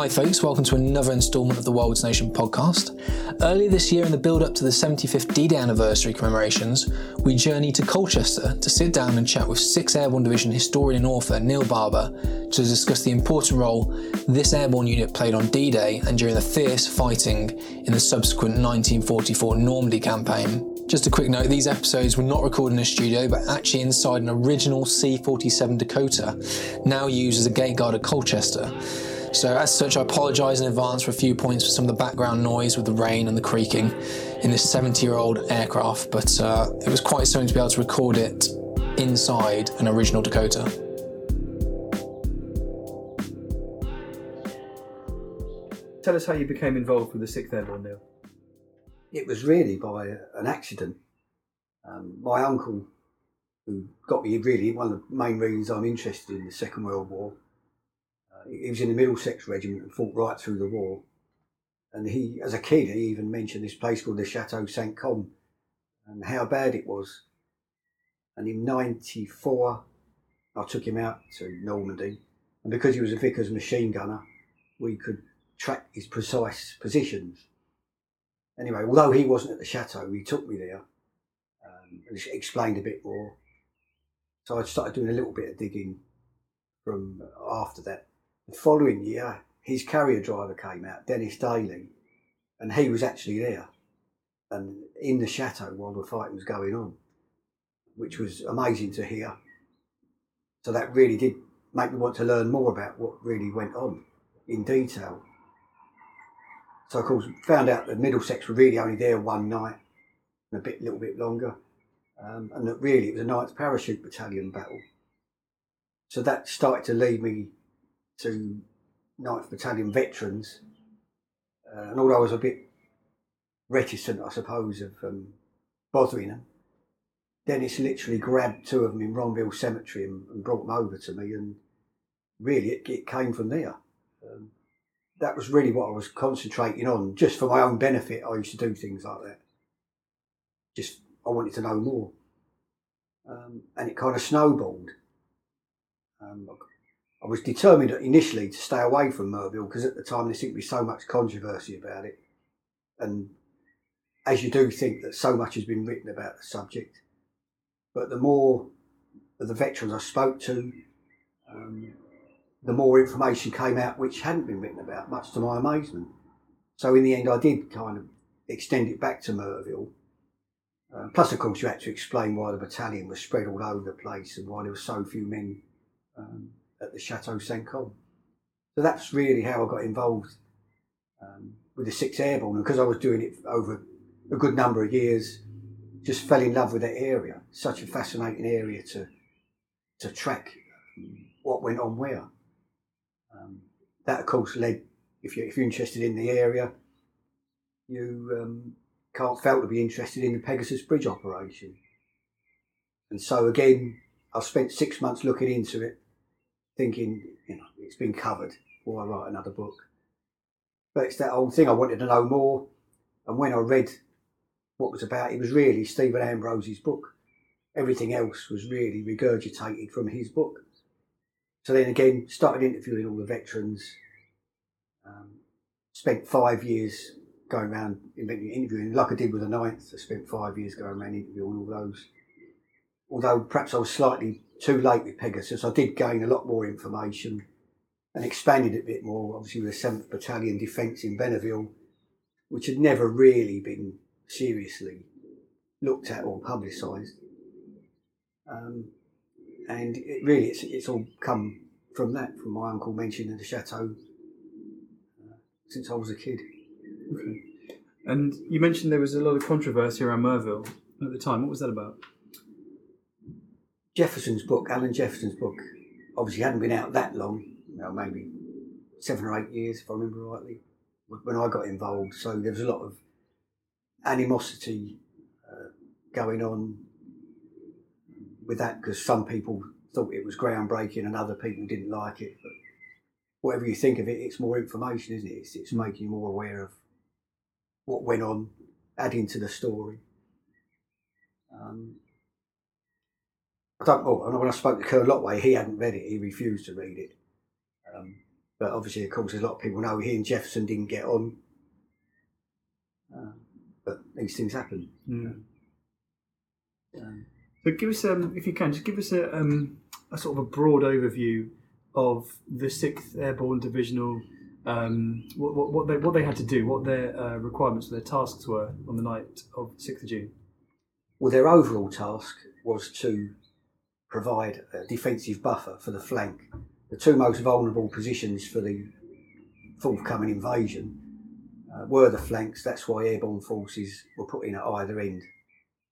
Hi, folks, welcome to another instalment of the World's Nation podcast. Earlier this year, in the build up to the 75th D Day anniversary commemorations, we journeyed to Colchester to sit down and chat with 6th Airborne Division historian and author Neil Barber to discuss the important role this airborne unit played on D Day and during the fierce fighting in the subsequent 1944 Normandy campaign. Just a quick note these episodes were not recorded in a studio but actually inside an original C 47 Dakota, now used as a gate guard at Colchester. So, as such, I apologise in advance for a few points for some of the background noise with the rain and the creaking in this 70 year old aircraft, but uh, it was quite something to be able to record it inside an original Dakota. Tell us how you became involved with the Sixth Airborne, Neil. It was really by an accident. Um, my uncle, who got me really one of the main reasons I'm interested in the Second World War, he was in the Middlesex Regiment and fought right through the war. And he, as a kid, he even mentioned this place called the Chateau Saint Come and how bad it was. And in '94, I took him out to Normandy, and because he was a Vickers machine gunner, we could track his precise positions. Anyway, although he wasn't at the chateau, he took me there um, and explained a bit more. So I started doing a little bit of digging from after that. The following year, his carrier driver came out, Dennis Daly, and he was actually there and in the chateau while the fight was going on, which was amazing to hear. So that really did make me want to learn more about what really went on in detail. So of course found out that Middlesex were really only there one night, and a bit little bit longer, um, and that really it was a Ninth Parachute Battalion battle. So that started to lead me to 9th Battalion veterans. Uh, and although I was a bit reticent, I suppose, of um, bothering them, Dennis literally grabbed two of them in Ranville Cemetery and, and brought them over to me. And really, it, it came from there. Um, that was really what I was concentrating on, just for my own benefit. I used to do things like that. Just, I wanted to know more. Um, and it kind of snowballed. Um, I was determined initially to stay away from Merville because at the time there seemed to be so much controversy about it. And as you do think that so much has been written about the subject, but the more of the veterans I spoke to, um, the more information came out which hadn't been written about, much to my amazement. So in the end, I did kind of extend it back to Merville. Uh, plus, of course, you had to explain why the battalion was spread all over the place and why there were so few men um, at the Chateau Saint Come. So that's really how I got involved um, with the Six Airborne, because I was doing it over a good number of years, just fell in love with that area. Such a fascinating area to to track what went on where. Um, that, of course, led if you if you're interested in the area, you um, can't fail to be interested in the Pegasus Bridge operation. And so again, I spent six months looking into it, thinking, you know, it's been covered, or I write another book. But it's that old thing, I wanted to know more. And when I read what was about, it was really Stephen Ambrose's book. Everything else was really regurgitated from his book. So then again, started interviewing all the veterans. Um, spent five years going around interviewing, like I did with the Ninth. I spent five years going around interviewing all those. Although perhaps I was slightly too late with Pegasus. I did gain a lot more information and expanded it a bit more, obviously with the 7th Battalion Defence in Bénouville, which had never really been seriously looked at or publicised. Um, and it really, it's, it's all come from that, from my uncle mentioning the chateau uh, since I was a kid. Okay. And you mentioned there was a lot of controversy around Merville at the time. What was that about? Jefferson's book, Alan Jefferson's book, obviously hadn't been out that long, you know, maybe seven or eight years, if I remember rightly, when I got involved. So there was a lot of animosity uh, going on with that because some people thought it was groundbreaking and other people didn't like it. But whatever you think of it, it's more information, isn't it? It's, it's making you more aware of what went on, adding to the story. Um, I don't. Oh, when I spoke to Colonel Otway, he hadn't read it. He refused to read it. Um, But obviously, of course, a lot of people know he and Jefferson didn't get on. Uh, but these things happen. Mm. Um, So give us, um, if you can, just give us a, um, a sort of a broad overview of the Sixth Airborne Divisional, um, what, what, what they what they had to do, what their uh, requirements, their tasks were on the night of sixth of June. well, their overall task was to provide a defensive buffer for the flank. The two most vulnerable positions for the forthcoming invasion uh, were the flanks. That's why airborne forces were put in at either end.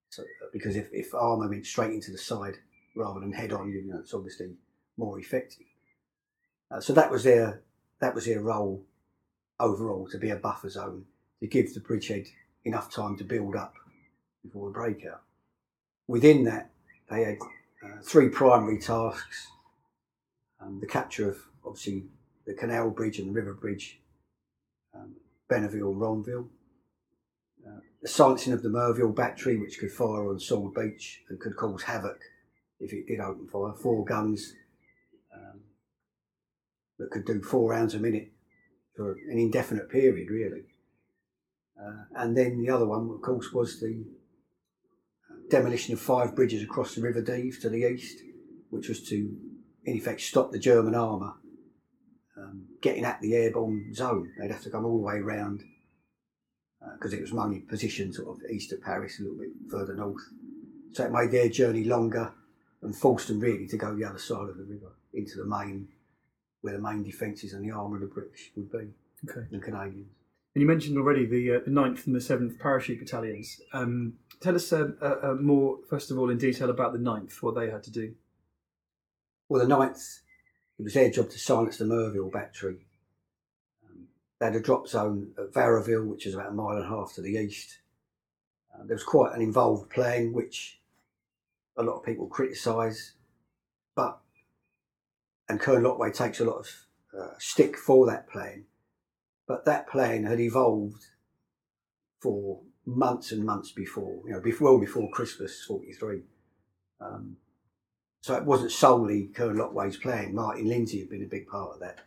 So, because if, if armour went straight into the side rather than head on, you know, it's obviously more effective. Uh, so that was their that was their role overall to be a buffer zone to give the bridgehead enough time to build up before the breakout. Within that, they had three primary tasks: um, the capture of obviously the Canal Bridge and the River Bridge, um, Bénouville and Ranville, uh, the silencing of the Merville battery, which could fire on Sword Beach and could cause havoc if it did open fire. Four guns um, that could do four rounds a minute for an indefinite period, really. Uh, and then the other one, of course, was the demolition of five bridges across the River Dives to the east, which was to, in effect, stop the German armour um, getting at the airborne zone. They'd have to come all the way round because it was only positioned sort of east of Paris, a little bit further north. So it made their journey longer and forced them really to go the other side of the river into the main, where the main defences and the armour of the British would be, Okay. and Canadians. And you mentioned already the uh, the 9th and the seventh parachute battalions. Um, tell us uh, uh, uh, more, first of all, in detail about the 9th, what they had to do. Well, the ninth, it was their job to silence the Merville battery. Um, they had a drop zone at Varaville, which is about a mile and a half to the east. Uh, there was quite an involved plan, which a lot of people criticise, but and Colonel Otway takes a lot of uh, stick for that plan. But that plan had evolved for months and months before, you know, before, well before Christmas '43. Um, so it wasn't solely Colonel Otway's plan. Martin Lindsay had been a big part of that.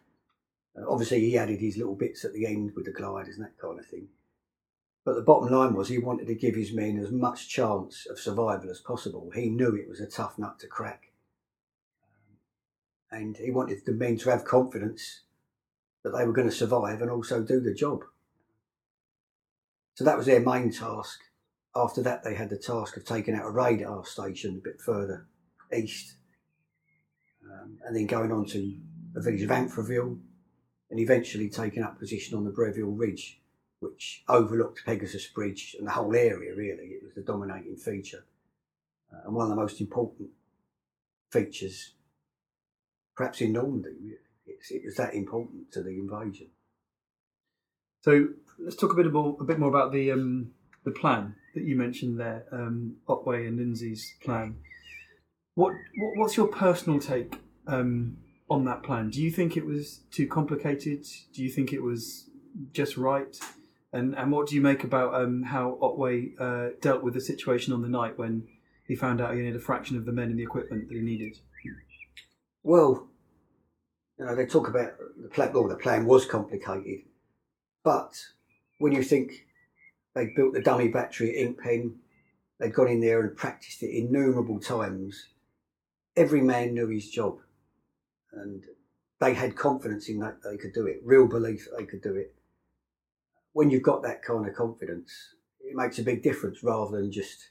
Uh, obviously, he added his little bits at the end with the gliders and that kind of thing. But the bottom line was he wanted to give his men as much chance of survival as possible. He knew it was a tough nut to crack. And he wanted the men to have confidence that they were going to survive and also do the job. So that was their main task. After that, they had the task of taking out a radar station a bit further east, um, and then going on to the village of Amfreville, and eventually taking up position on the Breville Ridge, which overlooked Pegasus Bridge and the whole area. Really, it was the dominating feature uh, and one of the most important features, perhaps in Normandy. It was that important to the invasion. So let's talk a bit more a bit more about the um, the plan that you mentioned there, um, Otway and Lindsay's plan. What, what what's your personal take um, on that plan? Do you think it was too complicated? Do you think it was just right? And and what do you make about um, how Otway uh, dealt with the situation on the night when he found out he had a fraction of the men and the equipment that he needed? Well, you know, they talk about the plan. Well, the plan was complicated, but when you think they built the dummy battery at Inkpen, they'd gone in there and practiced it innumerable times. Every man knew his job, and they had confidence in that they could do it. Real belief that they could do it. When you've got that kind of confidence, it makes a big difference rather than just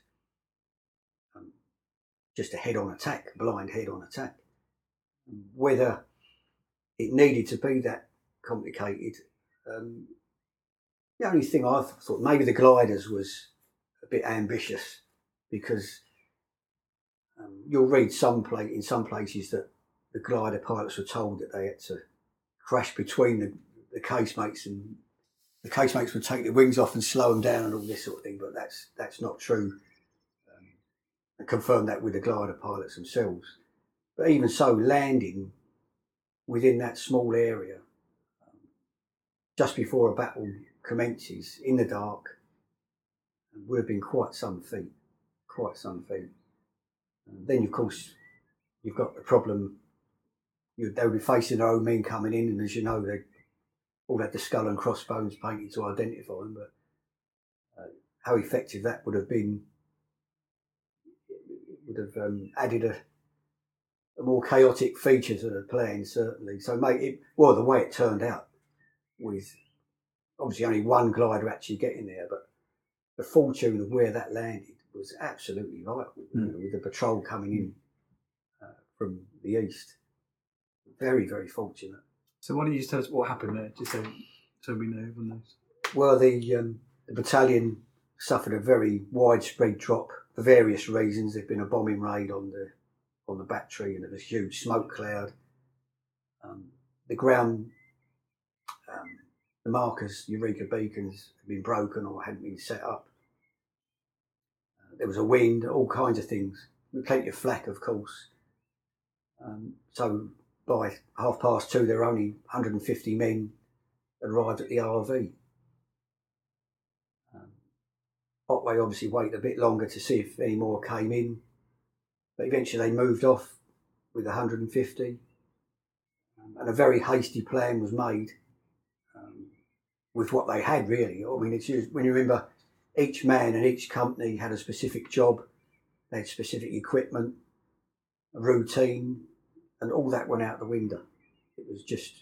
um, just a head-on attack, blind head-on attack. Whether it needed to be that complicated. Um, the only thing I thought maybe the gliders was a bit ambitious because um, you'll read some pla- in some places that the glider pilots were told that they had to crash between the, the casemates and the casemates would take the wings off and slow them down and all this sort of thing. But that's that's not true. Um, I confirmed that with the glider pilots themselves. But even so, landing within that small area um, just before a battle commences in the dark would have been quite some feat, quite some feat. And then, of course, you've got the problem. you, they would be facing their own men coming in, and as you know, they all had the skull and crossbones painted to identify them. But uh, how effective that would have been would have um, added a, a, more chaotic feature to the playing, certainly. So, make it well the way it turned out, with obviously only one glider actually getting there, but the fortune of where that landed was absolutely vital. Mm. You know, with the patrol coming in uh, from the east, very very fortunate. So why don't you just tell us what happened there, just so, so we know, everyone knows. Well, the, um, the battalion suffered a very widespread drop for various reasons. There'd been a bombing raid on the on the battery, and there was a huge smoke cloud. Um, the ground, um, the markers, Eureka beacons, had been broken or hadn't been set up. Uh, there was a wind, all kinds of things. Plenty of flak, of course. Um, so by half past two, there were only 150 men arrived at the RV. Um, Otway obviously waited a bit longer to see if any more came in, but eventually they moved off with 150, um, and a very hasty plan was made with what they had. Really, I mean, it's used, when you remember each man and each company had a specific job, they had specific equipment, a routine, and all that went out the window. It was just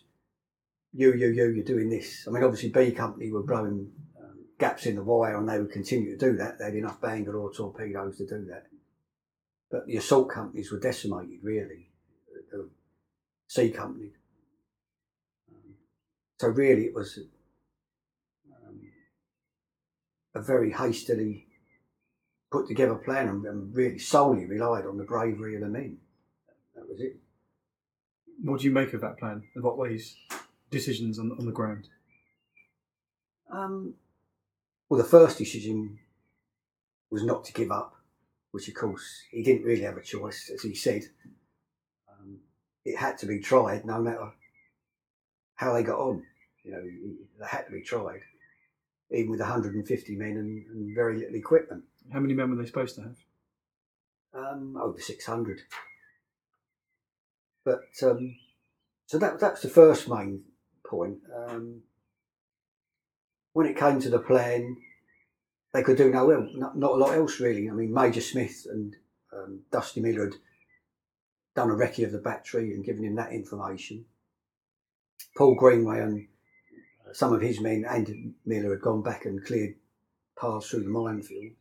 you, you, you, you're doing this. I mean, obviously, B Company were blowing um, gaps in the wire, and they would continue to do that. They had enough Bangalore torpedoes to do that. But the assault companies were decimated, really. The C Company. Um, so really, it was a very hastily put together plan, and, and really solely relied on the bravery of the men. That was it what do you make of that plan? In what ways decisions on, on the ground? Um, well, the first decision was not to give up, which of course he didn't really have a choice, as he said. Um, it had to be tried, no matter how they got on. You know, they had to be tried, even with 150 men and, and very little equipment. How many men were they supposed to have? Um, over 600. But um, so that that's the first main point. Um, when it came to the plan, they could do no not, not, a lot else really. I mean, Major Smith and um, Dusty Miller had done a recce of the battery and given him that information. Paul Greenway and some of his men and Miller had gone back and cleared paths through the minefield.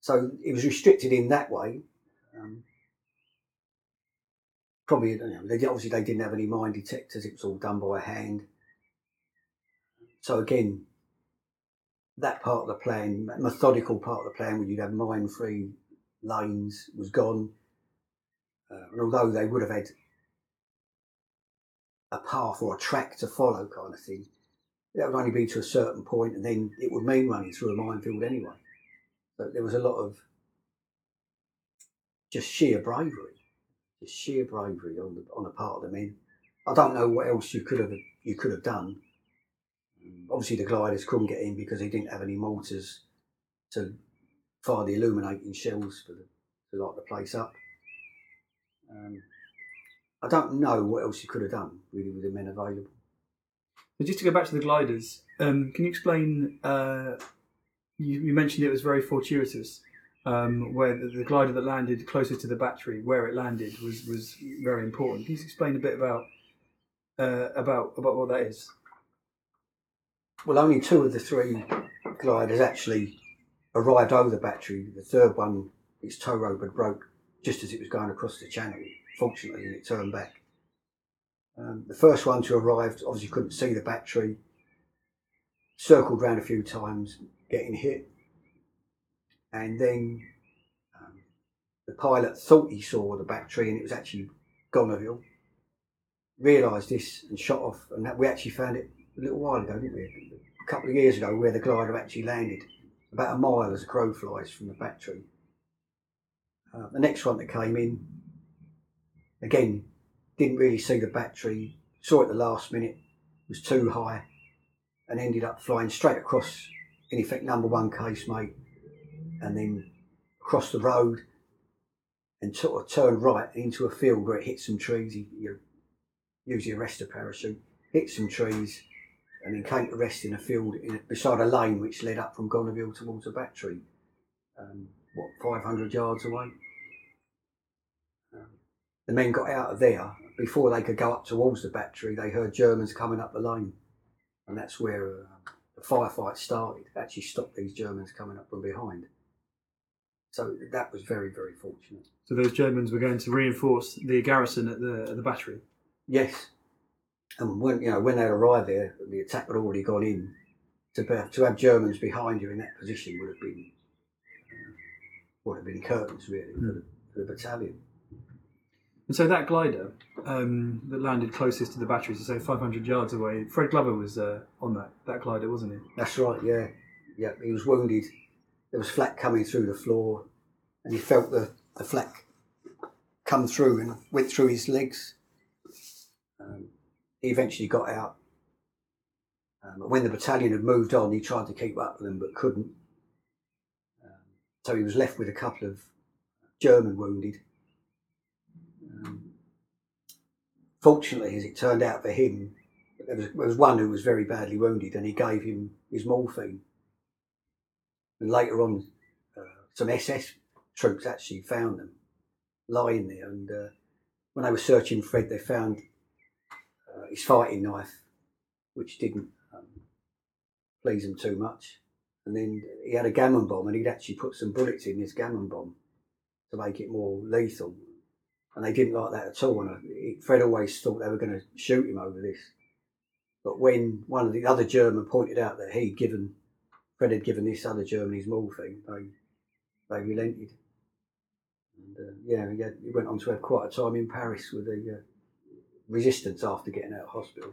So it was restricted in that way. Um, probably, you know, they, obviously they didn't have any mine detectors. It was all done by hand. So again, that part of the plan, methodical part of the plan, where you'd have mine-free lanes, was gone. Uh, and although they would have had a path or a track to follow, kind of thing, that would only be to a certain point, and then it would mean running through a minefield anyway. But there was a lot of just sheer bravery just sheer bravery on the on the part of the men. I don't know what else you could have you could have done. Obviously, the gliders couldn't get in because they didn't have any mortars to fire the illuminating shells for the, to light the place up. Um, I don't know what else you could have done really with the men available. So just to go back to the gliders, um, can you explain? Uh, you, you, mentioned it was very fortuitous um, where the, the, glider that landed closer to the battery, where it landed, was was very important. Can you explain a bit about uh, about about what that is? Well, only two of the three gliders actually arrived over the battery. The third one, its tow rope had broke just as it was going across the channel. Fortunately, and it turned back. Um, the first one to arrive obviously couldn't see the battery. Circled round a few times, getting hit and then um, the pilot thought he saw the battery and it was actually Gonneville. Realised this and shot off, and that we actually found it a little while ago, didn't we? A couple of years ago, where the glider actually landed, about a mile as a crow flies from the battery. Uh, the next one that came in, again, didn't really see the battery, saw it the last minute, was too high, and ended up flying straight across, in effect, number one casemate and then across the road and sort of turned right into a field where it hit some trees. He, he used the arrestor parachute, hit some trees, and then came to rest in a field in, beside a lane which led up from Gonneville towards the battery. Um, what, 500 yards away? The men got out of there. Before they could go up towards the battery, they heard Germans coming up the lane. And that's where uh, the firefight started. Actually stopped these Germans coming up from behind. So that was very, very fortunate. So those Germans were going to reinforce the garrison at the at the battery. Yes, and when you know when they arrived there, the attack had already gone in. To be, to have Germans behind you in that position would have been uh, would have been curtains really for, the, for the battalion. And so that glider um, that landed closest to the battery, so say 500 yards away, Fred Glover was uh, on that that glider, wasn't he? That's right. Yeah, yeah. He was wounded. There was flak coming through the floor, and he felt the the flak come through and went through his legs. Um, he eventually got out. Um, when the battalion had moved on, he tried to keep up with them but couldn't. Um, so he was left with a couple of German wounded. Um, fortunately, as it turned out for him, there was, there was one who was very badly wounded and he gave him his morphine. And later on, uh, some SS troops actually found them lying there. And uh, when they were searching Fred, they found uh, his fighting knife, which didn't um, please him too much. And then he had a gammon bomb, and he'd actually put some bullets in this gammon bomb to make it more lethal. And they didn't like that at all. And I, Fred always thought they were going to shoot him over this. But when one of the other German pointed out that he'd given Fred had given this other German his morphine, they they relented. And uh, yeah, he, had, he, went on to have quite a time in Paris with the uh, resistance after getting out of hospital.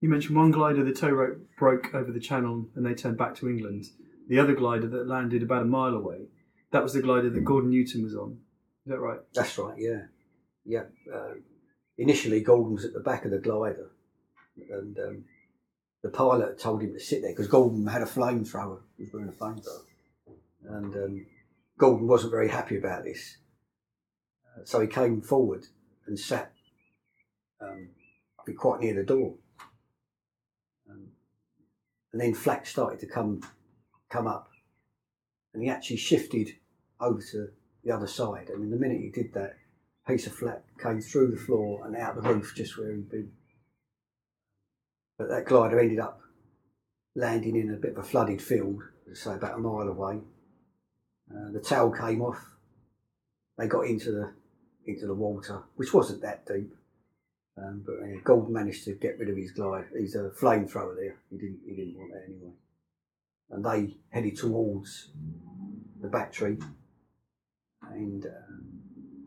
You mentioned one glider, the tow rope broke over the channel and they turned back to England. The other glider that landed about a mile away, that was the glider that Gordon Newton was on. Is that right? That's right, yeah. Yeah. Uh, initially, Gordon was at the back of the glider and um, the pilot told him to sit there because Gordon had a flamethrower. He was wearing a flamethrower. And um, Gordon wasn't very happy about this. Uh, so he came forward and sat um, be quite near the door. Um, and then flak started to come come up, and he actually shifted over to the other side. And in the minute he did that, piece of flak came through the floor and out the roof just where he'd been. But that glider ended up landing in a bit of a flooded field, say about a mile away. Uh, the tail came off. They got into the into the water, which wasn't that deep. Um, but uh, Gold managed to get rid of his glide. He's a flamethrower there. He didn't. He didn't want that anyway. And they headed towards the battery, and um,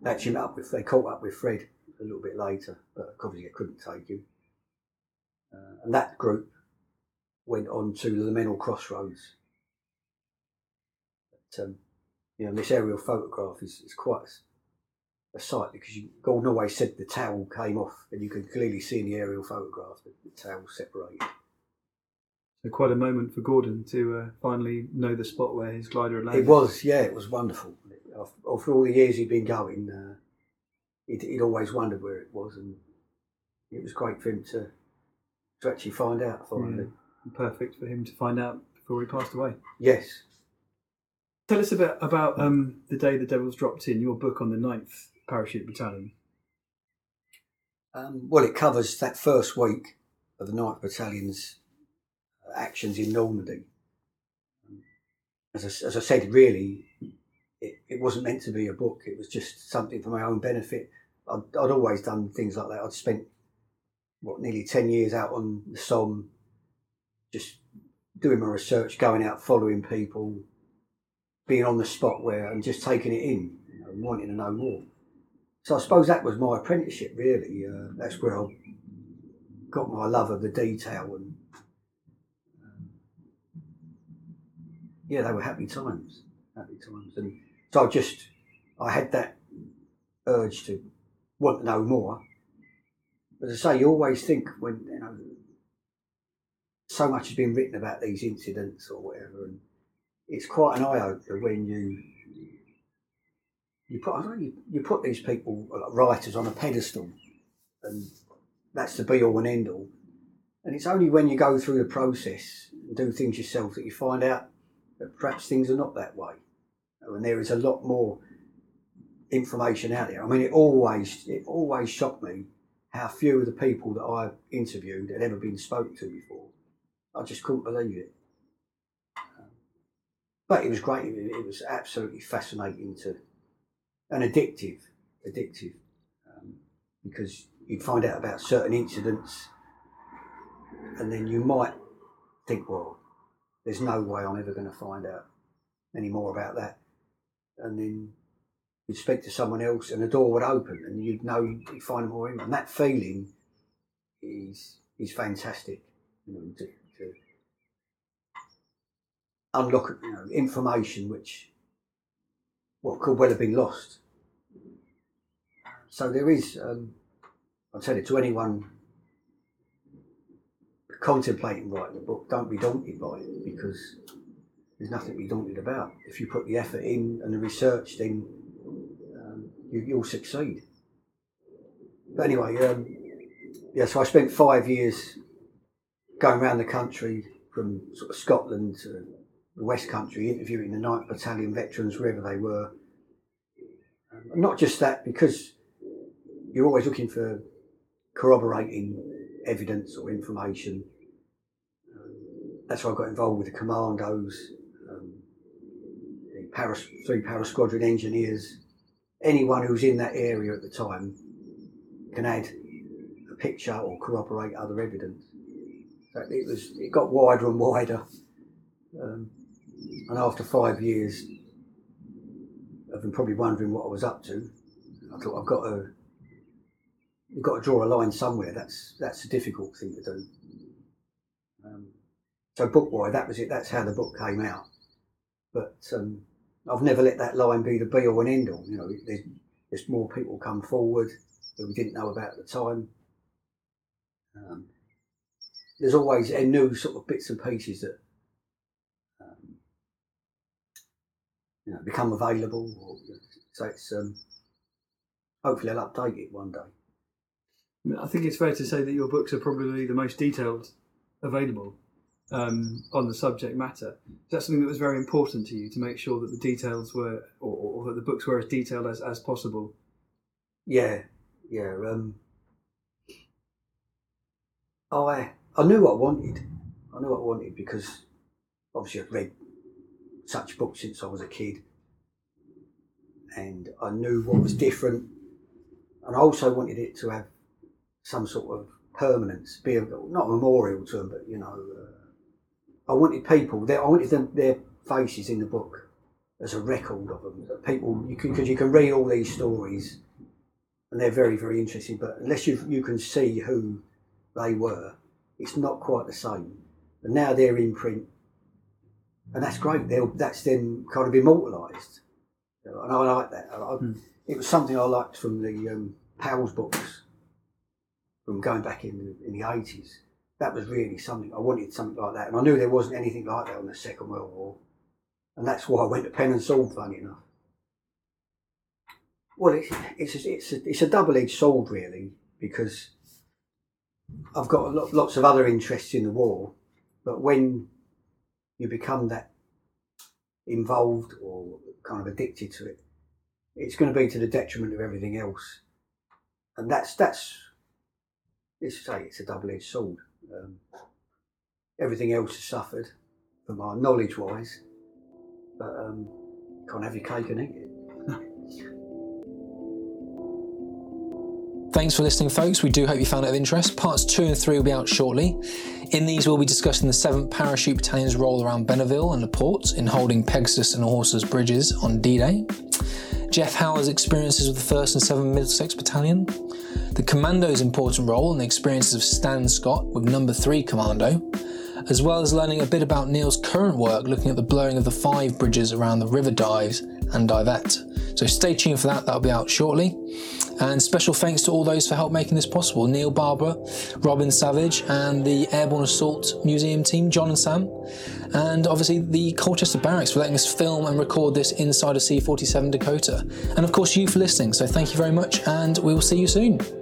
actually met up with. They caught up with Fred a little bit later, but obviously they couldn't take him. Uh, and that group went on to the Mesnil Crossroads. But, um, you know, this aerial photograph is, is quite a sight because you, Gordon always said the towel came off, and you could clearly see in the aerial photograph that the towel separated. So quite a moment for Gordon to uh, finally know the spot where his glider had landed. It was, yeah, it was wonderful. After all the years he'd been going, uh, he'd, he'd, always wondered where it was, and it was great for him to to actually find out finally. Yeah. Perfect for him to find out before he passed away. Yes. Tell us a bit about um, the day the Devils dropped in, your book on the 9th Parachute Battalion? Um, well, it covers that first week of the 9th Battalion's actions in Normandy. As I, as I said, really, it, it, wasn't meant to be a book. It was just something for my own benefit. I'd, I'd, always done things like that. I'd spent, what, nearly 10 years out on the Somme, just doing my research, going out, following people, being on the spot where, and just taking it in, you know, wanting to know more. So I suppose that was my apprenticeship, really. Uh, that's where I got my love of the detail, and um, yeah, they were happy times, happy times. And so I just, I had that urge to want to know more. But as I say, you always think when you know so much has been written about these incidents or whatever, and it's quite an eye opener when you you put you, you put these people like writers on a pedestal, and that's the be all and end all. And it's only when you go through the process and do things yourself that you find out that perhaps things are not that way, and there is a lot more information out there. I mean, it always it always shocked me how few of the people that I interviewed had ever been spoken to before. I just couldn't believe it. But it was great. It was absolutely fascinating to and addictive, addictive, um, because you'd find out about certain incidents, and then you might think, well, there's no way I'm ever going to find out any more about that, and then you'd speak to someone else, and the door would open, and you'd know you'd find more in, and that feeling is is fantastic. You know, to, to unlock you know, information which what could well have been lost. So there is, um, I'll tell it to anyone contemplating writing a book, don't be daunted by it because there's nothing to be daunted about. If you put the effort in and the research, then um, you, will succeed. But anyway, um, yeah, so I spent five years going around the country from sort of Scotland to the West Country, interviewing the 9th Battalion veterans wherever they were. Um, not just that, because you're always looking for corroborating evidence or information. Um, that's why I got involved with the commandos, para, three para squadron engineers. Anyone who's in that area at the time can add a picture or corroborate other evidence. So it was it got wider and wider. Um, and after five years of them probably wondering what I was up to, I thought I've got to you've got to draw a line somewhere. That's that's a difficult thing to do. Um, so book boy, that was it. That's how the book came out. But um, I've never let that line be the be all and end all. You know, there's, there's more people come forward that we didn't know about at the time. Um, there's always a new sort of bits and pieces that you know, become available. Or, so it's um, hopefully I'll update it one day. I think it's fair to say that your books are probably the most detailed available um, on the subject matter. Is that something that was very important to you to make sure that the details were, or, or that the books were as detailed as, as possible? Yeah, yeah. Um, I I knew what I wanted. I knew what I wanted because obviously I'd read such books since I was a kid, and I knew what was different, and I also wanted it to have some sort of permanence, be a, not a memorial to them, but you know, uh, I wanted people. I wanted them their faces in the book as a record of them. People, you can because you can read all these stories, and they're very very interesting. But unless you you can see who they were, it's not quite the same. And now they're in print and that's great. They'll, that's them kind of immortalised, and I like that. I, mm. It was something I liked from the um, Powell's books, from going back in in the eighties. That was really something I wanted something like that, and I knew there wasn't anything like that on the Second World War, and that's why I went to pen and sword. Funny enough. Well, it's it's a, it's a, it's a double edged sword really because I've got lot, lots of other interests in the war, but when you become that involved or kind of addicted to it, it's going to be to the detriment of everything else. And that's that's let's say it's a double-edged sword. Um, everything else has suffered from our knowledge-wise, but um, can't have your cake and eat it. Thanks for listening, folks. We do hope you found it of interest. Parts two and three will be out shortly. In these, we'll be discussing the 7th Parachute Battalion's role around Bénouville and the port in holding Pegasus and Horsa bridges on D Day. Jeff Howard's experiences with the 1st and 7th Middlesex Battalion. The Commando's important role and the experiences of Stan Scott with Number 3 Commando. As well as learning a bit about Neil's current work looking at the blowing of the five bridges around the river Dives and Divette. So stay tuned for that, that'll be out shortly. And special thanks to all those for help making this possible Neil Barber, Robin Savage, and the Airborne Assault Museum team, John and Sam. And obviously the Colchester Barracks for letting us film and record this inside a C 47 Dakota. And of course, you for listening. So thank you very much, and we will see you soon.